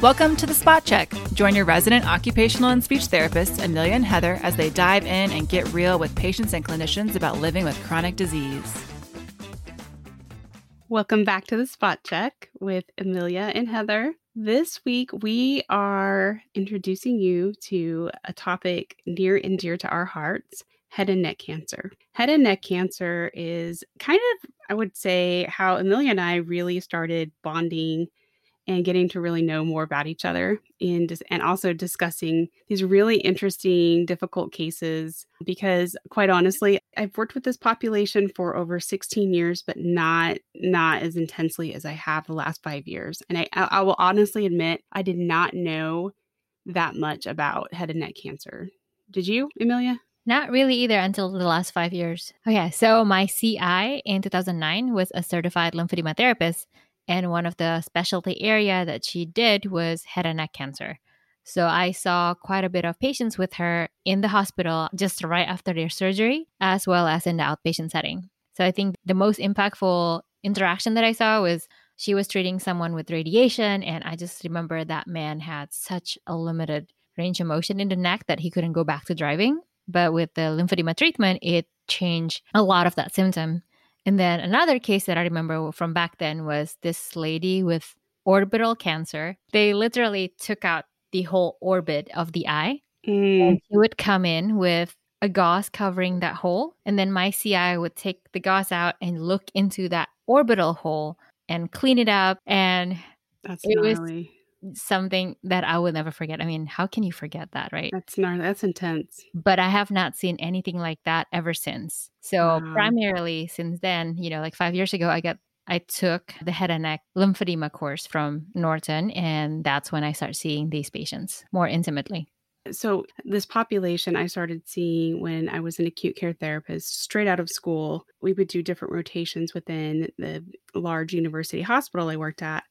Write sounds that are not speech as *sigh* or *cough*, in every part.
Welcome to the Spot Check. Join your resident occupational and speech therapists, Amelia and Heather, as they dive in and get real with patients and clinicians about living with chronic disease. Welcome back to the Spot Check with Amelia and Heather. This week, we are introducing you to a topic near and dear to our hearts head and neck cancer. Head and neck cancer is kind of, I would say, how Amelia and I really started bonding and getting to really know more about each other and and also discussing these really interesting difficult cases because quite honestly I've worked with this population for over 16 years but not not as intensely as I have the last 5 years and I I will honestly admit I did not know that much about head and neck cancer. Did you, Amelia? Not really either until the last five years. Okay, so my CI in 2009 was a certified lymphedema therapist and one of the specialty area that she did was head and neck cancer. So I saw quite a bit of patients with her in the hospital just right after their surgery, as well as in the outpatient setting. So I think the most impactful interaction that I saw was she was treating someone with radiation. And I just remember that man had such a limited range of motion in the neck that he couldn't go back to driving. But with the lymphedema treatment, it changed a lot of that symptom. And then another case that I remember from back then was this lady with orbital cancer. They literally took out the whole orbit of the eye. Mm. And she would come in with a gauze covering that hole. And then my CI would take the gauze out and look into that orbital hole and clean it up. And that's it gnarly. was something that I will never forget. I mean, how can you forget that, right? That's gnarly. That's intense. But I have not seen anything like that ever since. So wow. primarily since then, you know, like five years ago, I got I took the head and neck lymphedema course from Norton, and that's when I start seeing these patients more intimately. So, this population I started seeing when I was an acute care therapist straight out of school. We would do different rotations within the large university hospital I worked at.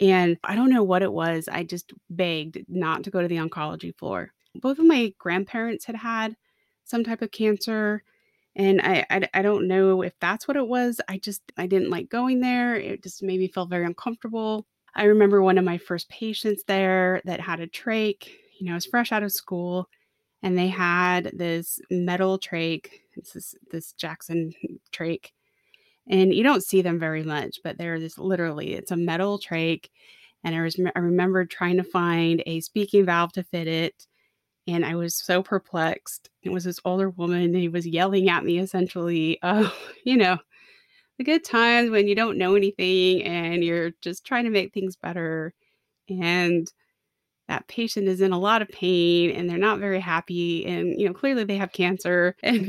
And I don't know what it was. I just begged not to go to the oncology floor. Both of my grandparents had had some type of cancer. And I, I, I don't know if that's what it was. I just, I didn't like going there. It just made me feel very uncomfortable. I remember one of my first patients there that had a trach, you know, I was fresh out of school and they had this metal trach. It's this, this Jackson trach and you don't see them very much, but they're this literally it's a metal trach, and I was I remember trying to find a speaking valve to fit it, and I was so perplexed. It was this older woman, he was yelling at me essentially, *laughs* oh, you know, the good times when you don't know anything and you're just trying to make things better, and that patient is in a lot of pain and they're not very happy and you know clearly they have cancer *laughs* and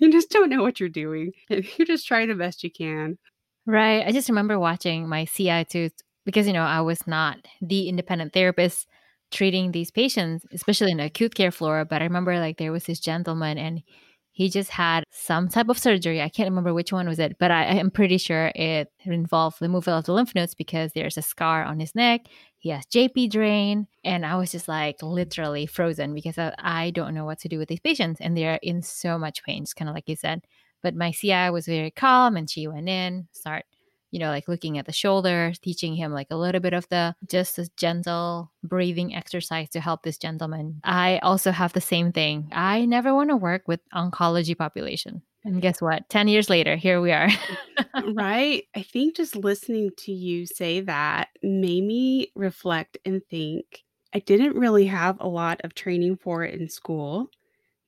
you just don't know what you're doing *laughs* and you're just trying the best you can right i just remember watching my ci too because you know i was not the independent therapist treating these patients especially in the acute care floor but i remember like there was this gentleman and he just had some type of surgery. I can't remember which one was it, but I, am pretty sure it involved removal of the lymph nodes because there's a scar on his neck. Has JP drain. And I was just like literally frozen because I, I don't know what to do with these patients. And they're in so much pain, just kind of like you said. But my CI was very calm and she went in, start you know, like looking at the shoulders, teaching him like a little bit of the just a gentle breathing exercise to help this gentleman. I also have the same thing. I never want to work with oncology population. And guess what? 10 years later, here we are. *laughs* right. I think just listening to you say that made me reflect and think I didn't really have a lot of training for it in school.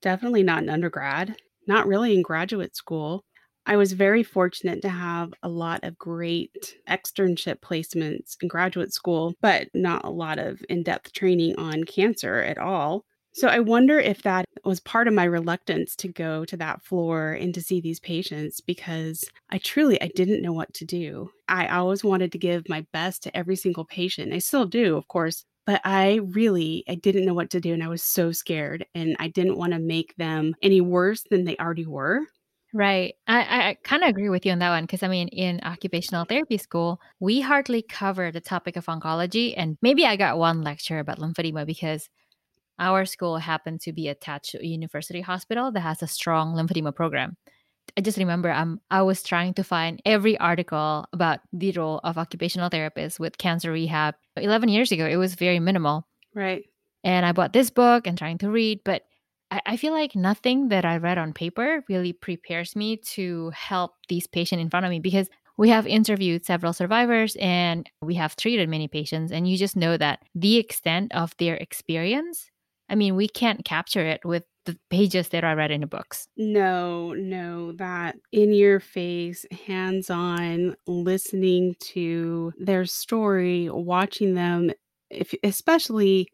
Definitely not in undergrad, not really in graduate school. I was very fortunate to have a lot of great externship placements in graduate school, but not a lot of in depth training on cancer at all. So I wonder if that was part of my reluctance to go to that floor and to see these patients because I truly I didn't know what to do. I always wanted to give my best to every single patient. I still do, of course, but I really I didn't know what to do and I was so scared and I didn't want to make them any worse than they already were. Right. I, I kind of agree with you on that one because I mean, in occupational therapy school, we hardly cover the topic of oncology. And maybe I got one lecture about lymphedema because our school happened to be attached to a university hospital that has a strong lymphedema program. I just remember um, I was trying to find every article about the role of occupational therapists with cancer rehab. 11 years ago, it was very minimal. Right. And I bought this book and trying to read, but I, I feel like nothing that I read on paper really prepares me to help these patients in front of me because we have interviewed several survivors and we have treated many patients, and you just know that the extent of their experience, I mean, we can't capture it with the pages that I read in the books. No, no, that in your face, hands on, listening to their story, watching them, if, especially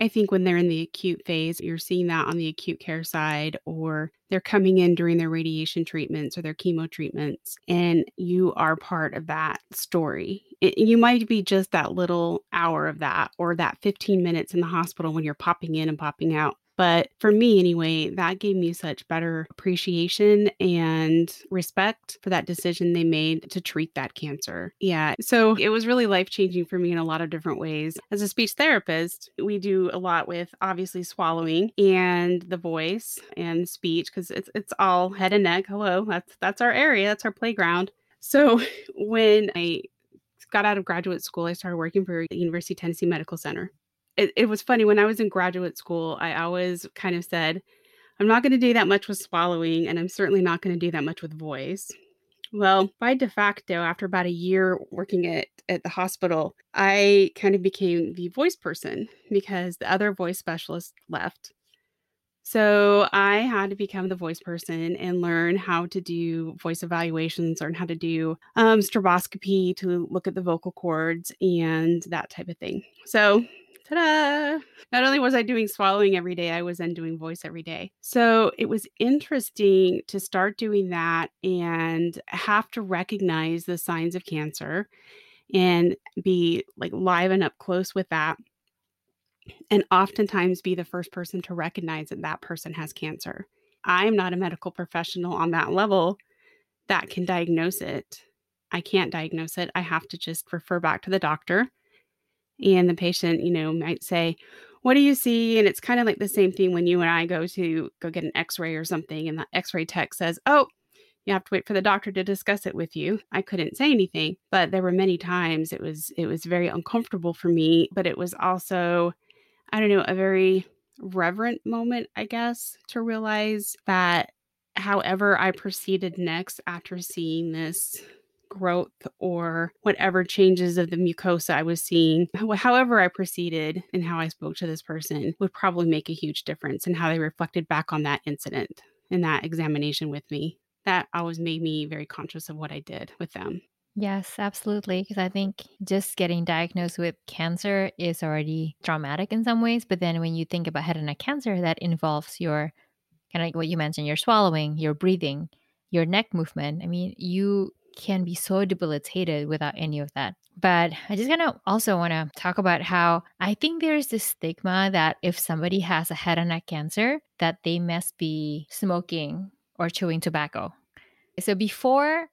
I think when they're in the acute phase, you're seeing that on the acute care side, or they're coming in during their radiation treatments or their chemo treatments, and you are part of that story. It, you might be just that little hour of that, or that 15 minutes in the hospital when you're popping in and popping out. But for me, anyway, that gave me such better appreciation and respect for that decision they made to treat that cancer. Yeah. So it was really life changing for me in a lot of different ways. As a speech therapist, we do a lot with obviously swallowing and the voice and speech because it's, it's all head and neck. Hello. That's, that's our area. That's our playground. So *laughs* when I got out of graduate school, I started working for the University of Tennessee Medical Center it, it was funny when I was in graduate school, I always kind of said, I'm not going to do that much with swallowing, and I'm certainly not going to do that much with voice. Well, by de facto, after about a year working at, at the hospital, I kind of became the voice person because the other voice specialist left. So I had to become the voice person and learn how to do voice evaluations, learn how to do um, stroboscopy to look at the vocal cords and that type of thing. So ta-da! Not only was I doing swallowing every day, I was then doing voice every day. So it was interesting to start doing that and have to recognize the signs of cancer and be like live and up close with that. And oftentimes be the first person to recognize that that person has cancer. I am not a medical professional on that level that can diagnose it. I can't diagnose it. I have to just refer back to the doctor and the patient, you know, might say, what do you see? And it's kind of like the same thing when you and I go to go get an x-ray or something and the x-ray tech says, oh, you have to wait for the doctor to discuss it with you. I couldn't say anything, but there were many times it was it was very uncomfortable for me, but it was also I don't know, a very reverent moment, I guess, to realize that however I proceeded next after seeing this growth or whatever changes of the mucosa I was seeing, however I proceeded and how I spoke to this person would probably make a huge difference in how they reflected back on that incident and that examination with me. That always made me very conscious of what I did with them. Yes, absolutely. Because I think just getting diagnosed with cancer is already traumatic in some ways. But then when you think about head and neck cancer, that involves your kind of like what you mentioned, your swallowing, your breathing, your neck movement. I mean, you can be so debilitated without any of that. But I just kind of also want to talk about how I think there's this stigma that if somebody has a head and neck cancer, that they must be smoking or chewing tobacco. So before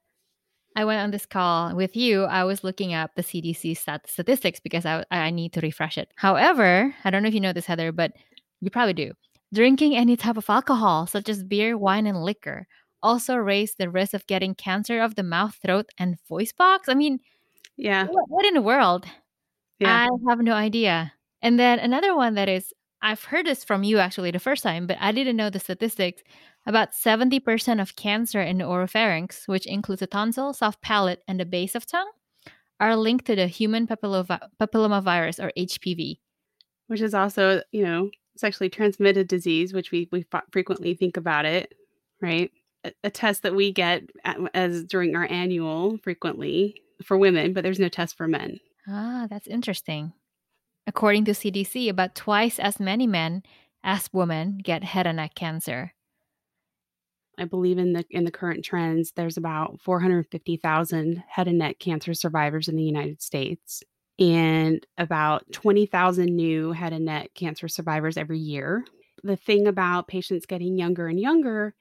I went on this call with you, I was looking up the CDC stat- statistics because I, I need to refresh it. However, I don't know if you know this, Heather, but you probably do. Drinking any type of alcohol, such as beer, wine, and liquor, also raise the risk of getting cancer of the mouth, throat, and voice box? I mean, yeah. What, what in the world? Yeah. I have no idea. And then another one that is, I've heard this from you actually the first time, but I didn't know the statistics. About 70% of cancer in the oropharynx, which includes the tonsil, soft palate, and the base of tongue, are linked to the human papillomavirus or HPV. Which is also, you know, sexually transmitted disease, which we, we frequently think about it, right? A test that we get as during our annual frequently for women, but there's no test for men. Ah, that's interesting. According to CDC, about twice as many men as women get head and neck cancer. I believe in the in the current trends, there's about 450,000 head and neck cancer survivors in the United States and about 20,000 new head and neck cancer survivors every year. The thing about patients getting younger and younger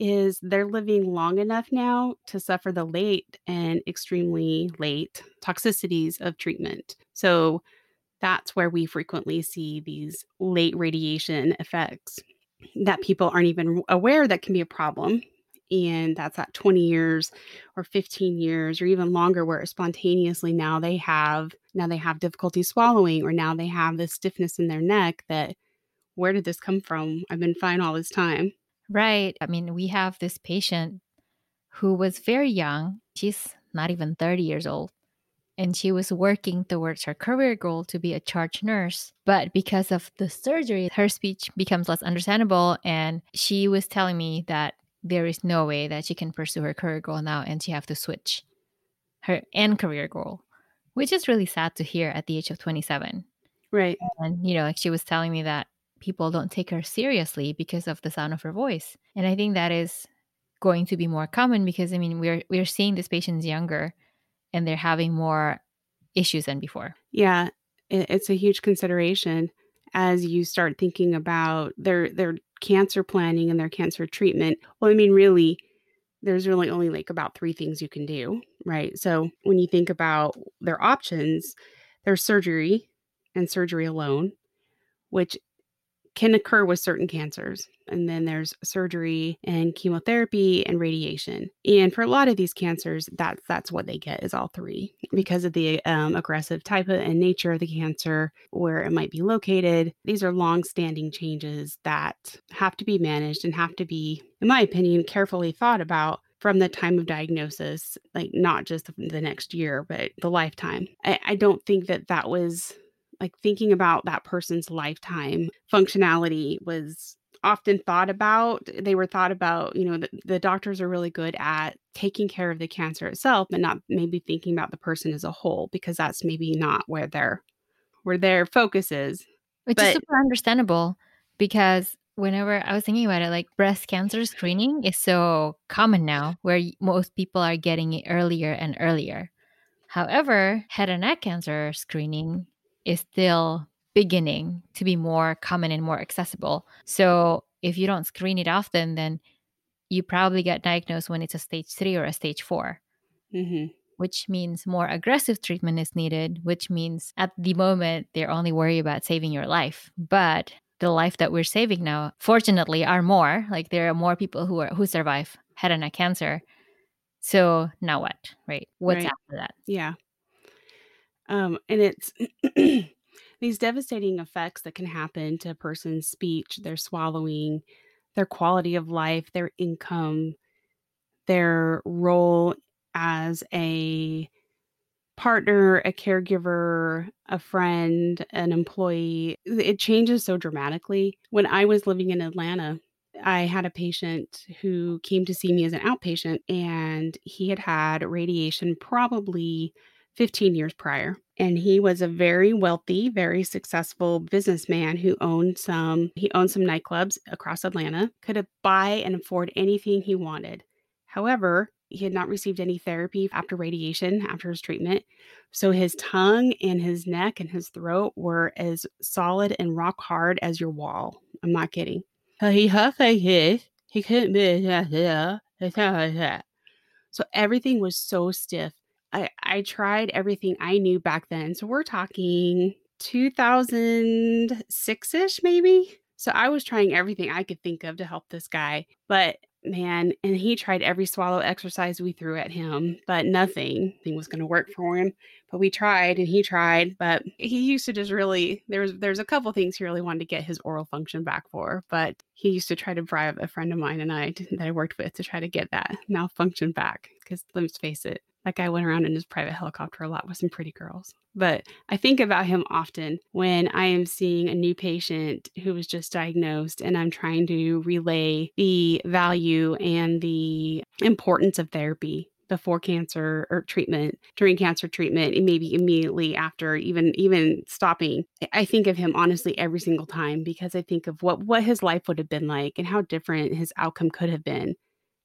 is they're living long enough now to suffer the late and extremely late toxicities of treatment. So that's where we frequently see these late radiation effects that people aren't even aware that can be a problem. and that's at 20 years or 15 years or even longer where spontaneously now they have now they have difficulty swallowing or now they have this stiffness in their neck that where did this come from i've been fine all this time right i mean we have this patient who was very young she's not even 30 years old and she was working towards her career goal to be a charge nurse. But because of the surgery, her speech becomes less understandable. And she was telling me that there is no way that she can pursue her career goal now and she have to switch her end career goal which is really sad to hear at the age of 27 right and you know like she was telling me that people don't take her seriously because of the sound of her voice and i think that is going to be more common because i mean we're we're seeing these patients younger and they're having more issues than before yeah it's a huge consideration as you start thinking about their their cancer planning and their cancer treatment. Well, I mean, really, there's really only like about three things you can do, right? So when you think about their options, there's surgery and surgery alone, which can occur with certain cancers. And then there's surgery and chemotherapy and radiation. And for a lot of these cancers, that's that's what they get is all three because of the um, aggressive type and nature of the cancer, where it might be located. These are long-standing changes that have to be managed and have to be, in my opinion, carefully thought about from the time of diagnosis, like not just the next year, but the lifetime. I, I don't think that that was like thinking about that person's lifetime functionality was often thought about they were thought about you know the, the, doctors are really good at taking care of the cancer itself and not maybe thinking about the person as a whole because that's maybe not where their where their focus is which but, is super understandable because whenever i was thinking about it like breast cancer screening is so common now where most people are getting it earlier and earlier. However head and neck cancer screening is still beginning to be more common and more accessible. So if you don't screen it often, then you probably get diagnosed when it's a stage three or a stage 4 mm-hmm. which means more aggressive treatment is needed, which means at the moment they're only worried about saving your life. But the life that we're saving now, fortunately, are more. Like there are more people who are who survive head and neck cancer. So now what? Right? What's right. after that? Yeah. Um, and it's *clears throat* these devastating effects that can happen to a person's speech, their swallowing, their quality of life, their income, their role as a partner, a caregiver, a friend, an employee. It changes so dramatically. When I was living in Atlanta, I had a patient who came to see me as an outpatient, and he had had radiation probably 15 years prior. And he was a very wealthy, very successful businessman who owned some he owned some nightclubs across Atlanta, could buy and afford anything he wanted. However, he had not received any therapy after radiation, after his treatment. So his tongue and his neck and his throat were as solid and rock hard as your wall. I'm not kidding. He couldn't. So everything was so stiff I, I tried everything I knew back then. So we're talking 2006 ish, maybe. So I was trying everything I could think of to help this guy. But man, and he tried every swallow exercise we threw at him, but nothing, was going to work for him. But we tried and he tried, but he used to just really there's there's a couple things he really wanted to get his oral function back for, but he used to try to bribe a friend of mine and I that I worked with to try to get that malfunction back because let's face it, that guy went around in his private helicopter a lot with some pretty girls. But I think about him often when I am seeing a new patient who was just diagnosed and I'm trying to relay the value and the importance of therapy before cancer or treatment during cancer treatment and maybe immediately after even even stopping i think of him honestly every single time because i think of what what his life would have been like and how different his outcome could have been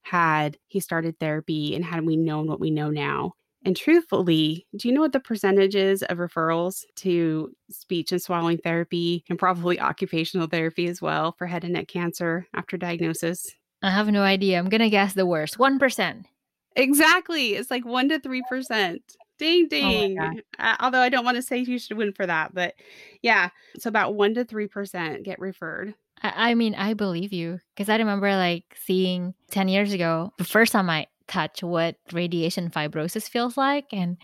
had he started therapy and had we known what we know now. And truthfully, do you know what the percentage is of referrals to speech and swallowing therapy and probably occupational therapy as well for head and neck cancer after diagnosis? I have no idea. I'm going to guess the worst 1%. Exactly. It's like 1% to 3%. Ding, ding. Oh uh, although I don't want to say you should win for that, but yeah, So about 1% to 3% get referred I, I mean, I believe you because I remember like seeing 10 years ago, the first time I touched what radiation fibrosis feels like. And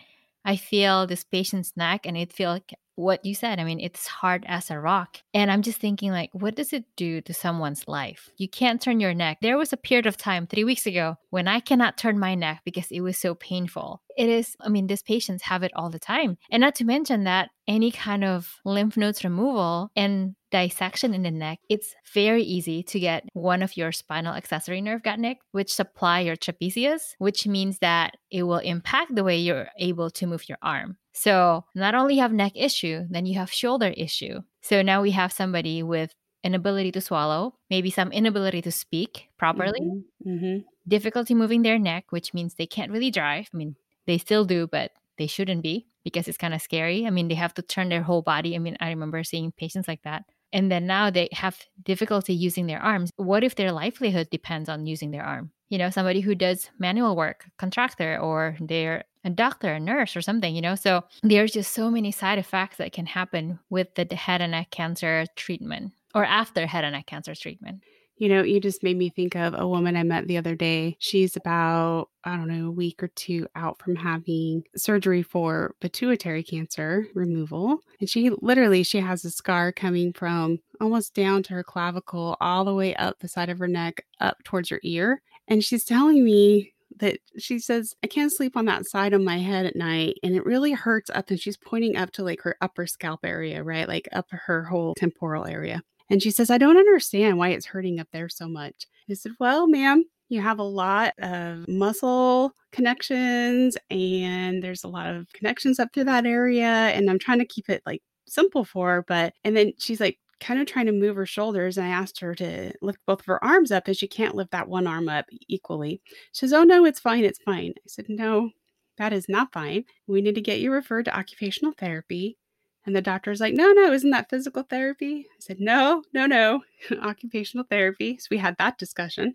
I feel this patient's neck and it feels like what you said. I mean, it's hard as a rock. And I'm just thinking, like, what does it do to someone's life? You can't turn your neck. There was a period of time three weeks ago when I cannot turn my neck because it was so painful. It is, I mean, these patients have it all the time. And not to mention that any kind of lymph nodes removal and dissection in the neck, it's very easy to get one of your spinal accessory nerve got nicked, which supply your trapezius, which means that it will impact the way you're able to move your arm. So not only have neck issue, then you have shoulder issue. So now we have somebody with inability to swallow, maybe some inability to speak properly, mm-hmm. Mm-hmm. Difficulty moving their neck, which means they can't really drive. I mean, they still do, but they shouldn't be because it's kind of scary. I mean, they have to turn their whole body. I mean, I remember seeing patients like that. And then now they have difficulty using their arms. What if their livelihood depends on using their arm? You know, somebody who does manual work, contractor, or they're a doctor, a nurse, or something, you know? So there's just so many side effects that can happen with the head and neck cancer treatment or after head and neck cancer treatment. You know, you just made me think of a woman I met the other day. She's about, I don't know, a week or two out from having surgery for pituitary cancer removal. And she literally she has a scar coming from almost down to her clavicle all the way up the side of her neck up towards her ear. And she's telling me that she says, I can't sleep on that side of my head at night. And it really hurts up. And she's pointing up to like her upper scalp area, right? Like up her whole temporal area. And she says, I don't understand why it's hurting up there so much. I said, Well, ma'am, you have a lot of muscle connections and there's a lot of connections up through that area. And I'm trying to keep it like simple for her. But, and then she's like, kind of trying to move her shoulders and I asked her to lift both of her arms up and she can't lift that one arm up equally. She says, Oh no, it's fine, it's fine. I said, No, that is not fine. We need to get you referred to occupational therapy. And the doctor's like, no, no, isn't that physical therapy? I said, no, no, no, *laughs* occupational therapy. So we had that discussion.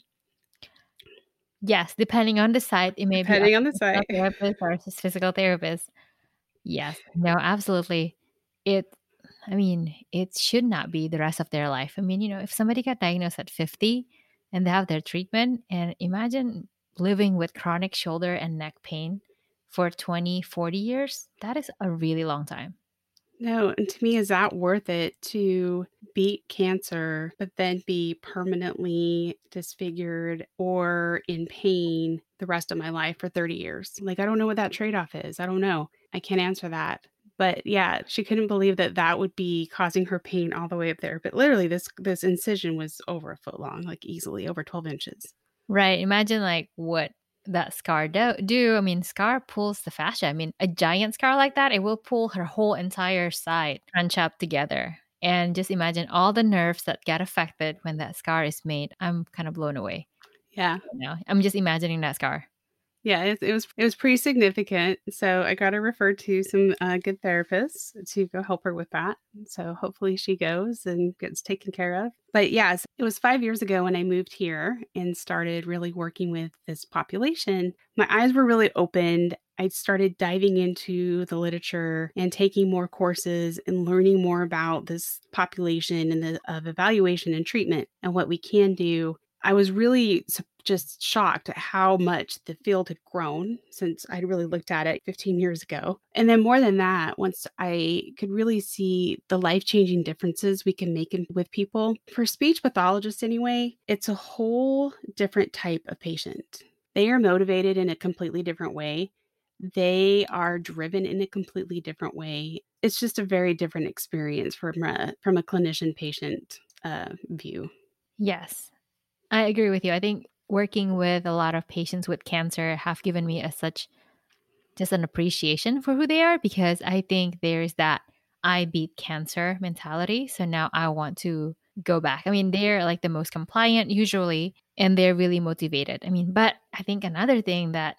Yes, depending on the site, it may be depending be on the site therapist versus physical therapist. Yes, no, absolutely. It, I mean, it should not be the rest of their life. I mean, you know, if somebody got diagnosed at 50 and they have their treatment, and imagine living with chronic shoulder and neck pain for 20, 40 years, that is a really long time. No, and to me, is that worth it to beat cancer, but then be permanently disfigured or in pain the rest of my life for 30 years? Like, I don't know what that trade off is. I don't know. I can't answer that. But yeah, she couldn't believe that that would be causing her pain all the way up there. But literally, this this incision was over a foot long, like easily over 12 inches. Right. Imagine like what that scar do, do. I mean, scar pulls the fascia. I mean, a giant scar like that, it will pull her whole entire side crunch up together. And just imagine all the nerves that get affected when that scar is made. I'm kind of blown away. Yeah. You know, I'm just imagining that scar yeah, it, it, was it was pretty significant. So I got her referred to some uh, good therapists to go help her with that. So hopefully she goes and gets taken care of. But yes, it was five years ago when I moved here and started really working with this population. My eyes were really opened. I started diving into the literature and taking more courses and learning more about this population and the of evaluation and treatment and what we can do I was really just shocked at how much the field had grown since I really looked at it 15 years ago. And then more than that, once I could really see the life changing differences we can make in, with people, for speech pathologists anyway, it's a whole different type of patient. They are motivated in a completely different way. They are driven in a completely different way. It's just a very different experience from a, from a clinician patient uh, view. Yes, I agree with you. I think working with a lot of patients with cancer have given me a such just an appreciation for who they are because I think there's that I beat cancer mentality. So now I want to go back. I mean, they're like the most compliant usually and they're really motivated. I mean, but I think another thing that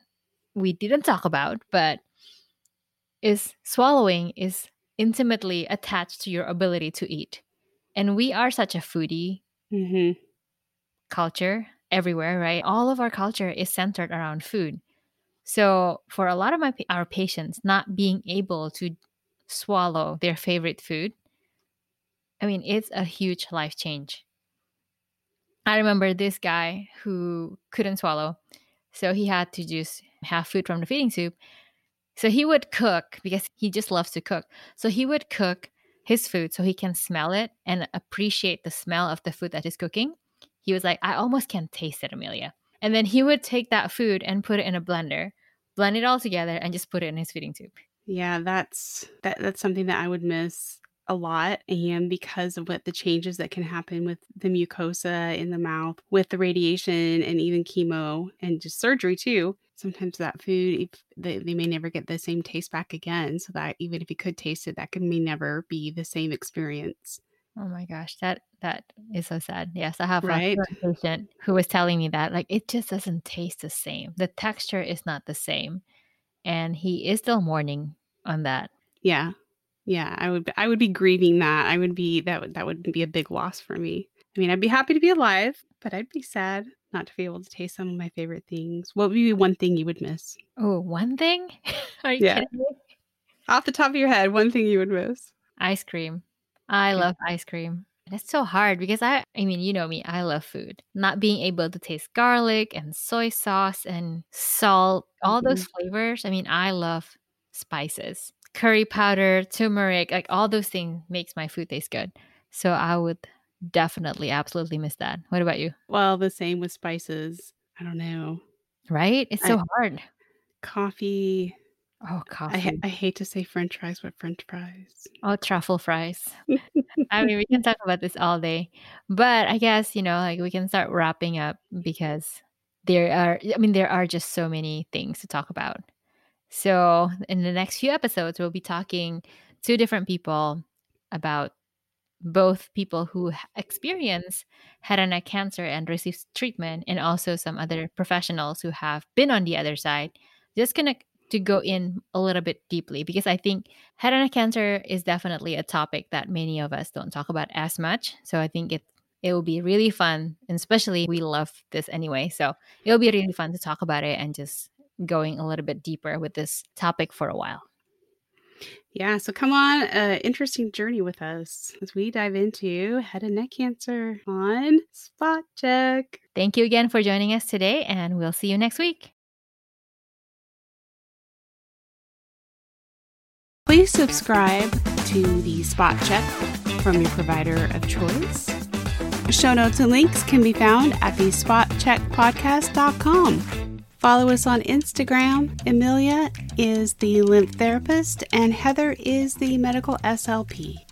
we didn't talk about, but is swallowing is intimately attached to your ability to eat. And we are such a foodie. Mm-hmm culture everywhere, right? All of our culture is centered around food. So for a lot of my our patients not being able to swallow their favorite food, I mean, it's a huge life change. I remember this guy who couldn't swallow. So he had to just have food from the feeding tube. So he would cook because he just loves to cook. So he would cook his food so he can smell it and appreciate the smell of the food that he's cooking. He was like, I almost can't taste it, Amelia. And then he would take that food and put it in a blender, blend it all together, and just put it in his feeding tube. Yeah, that's that that's something that I would miss a lot and because of what the changes that can happen with the mucosa in the mouth with the radiation and even chemo and just surgery too sometimes that food they, they may never get the same taste back again so that even if you could taste it that could may never be the same experience oh my gosh that that is so sad yes i have right? a patient who was telling me that like it just doesn't taste the same the texture is not the same and he is still mourning on that yeah yeah, I would I would be grieving that. I would be that would that would be a big loss for me. I mean, I'd be happy to be alive, but I'd be sad not to be able to taste some of my favorite things. What would be one thing you would miss? Oh, one thing? *laughs* Are you yeah. kidding me? Off the top of your head, one thing you would miss? Ice cream. I love ice cream. It's so hard because I I mean, you know me, I love food. Not being able to taste garlic and soy sauce and salt, all mm-hmm. those flavors. I mean, I love spices curry powder, turmeric, like all those things makes my food taste good. So I would definitely absolutely miss that. What about you? Well, the same with spices. I don't know. Right? It's so I, hard. Coffee. Oh, coffee. I, I hate to say french fries, but french fries. Oh, truffle fries. *laughs* I mean, we can talk about this all day. But I guess, you know, like we can start wrapping up because there are, I mean, there are just so many things to talk about. So, in the next few episodes, we'll be talking to different people about both people who experience head and neck cancer and receive treatment, and also some other professionals who have been on the other side. Just gonna to go in a little bit deeply because I think head and neck cancer is definitely a topic that many of us don't talk about as much. So I think it it will be really fun, and especially we love this anyway. So it'll be really fun to talk about it and just going a little bit deeper with this topic for a while. Yeah, so come on, uh, interesting journey with us as we dive into head and neck cancer on Spot Check. Thank you again for joining us today, and we'll see you next week. Subscribe to the Spot Check from your provider of choice. Show notes and links can be found at the spotcheckpodcast.com. Follow us on Instagram. Amelia is the lymph therapist, and Heather is the medical SLP.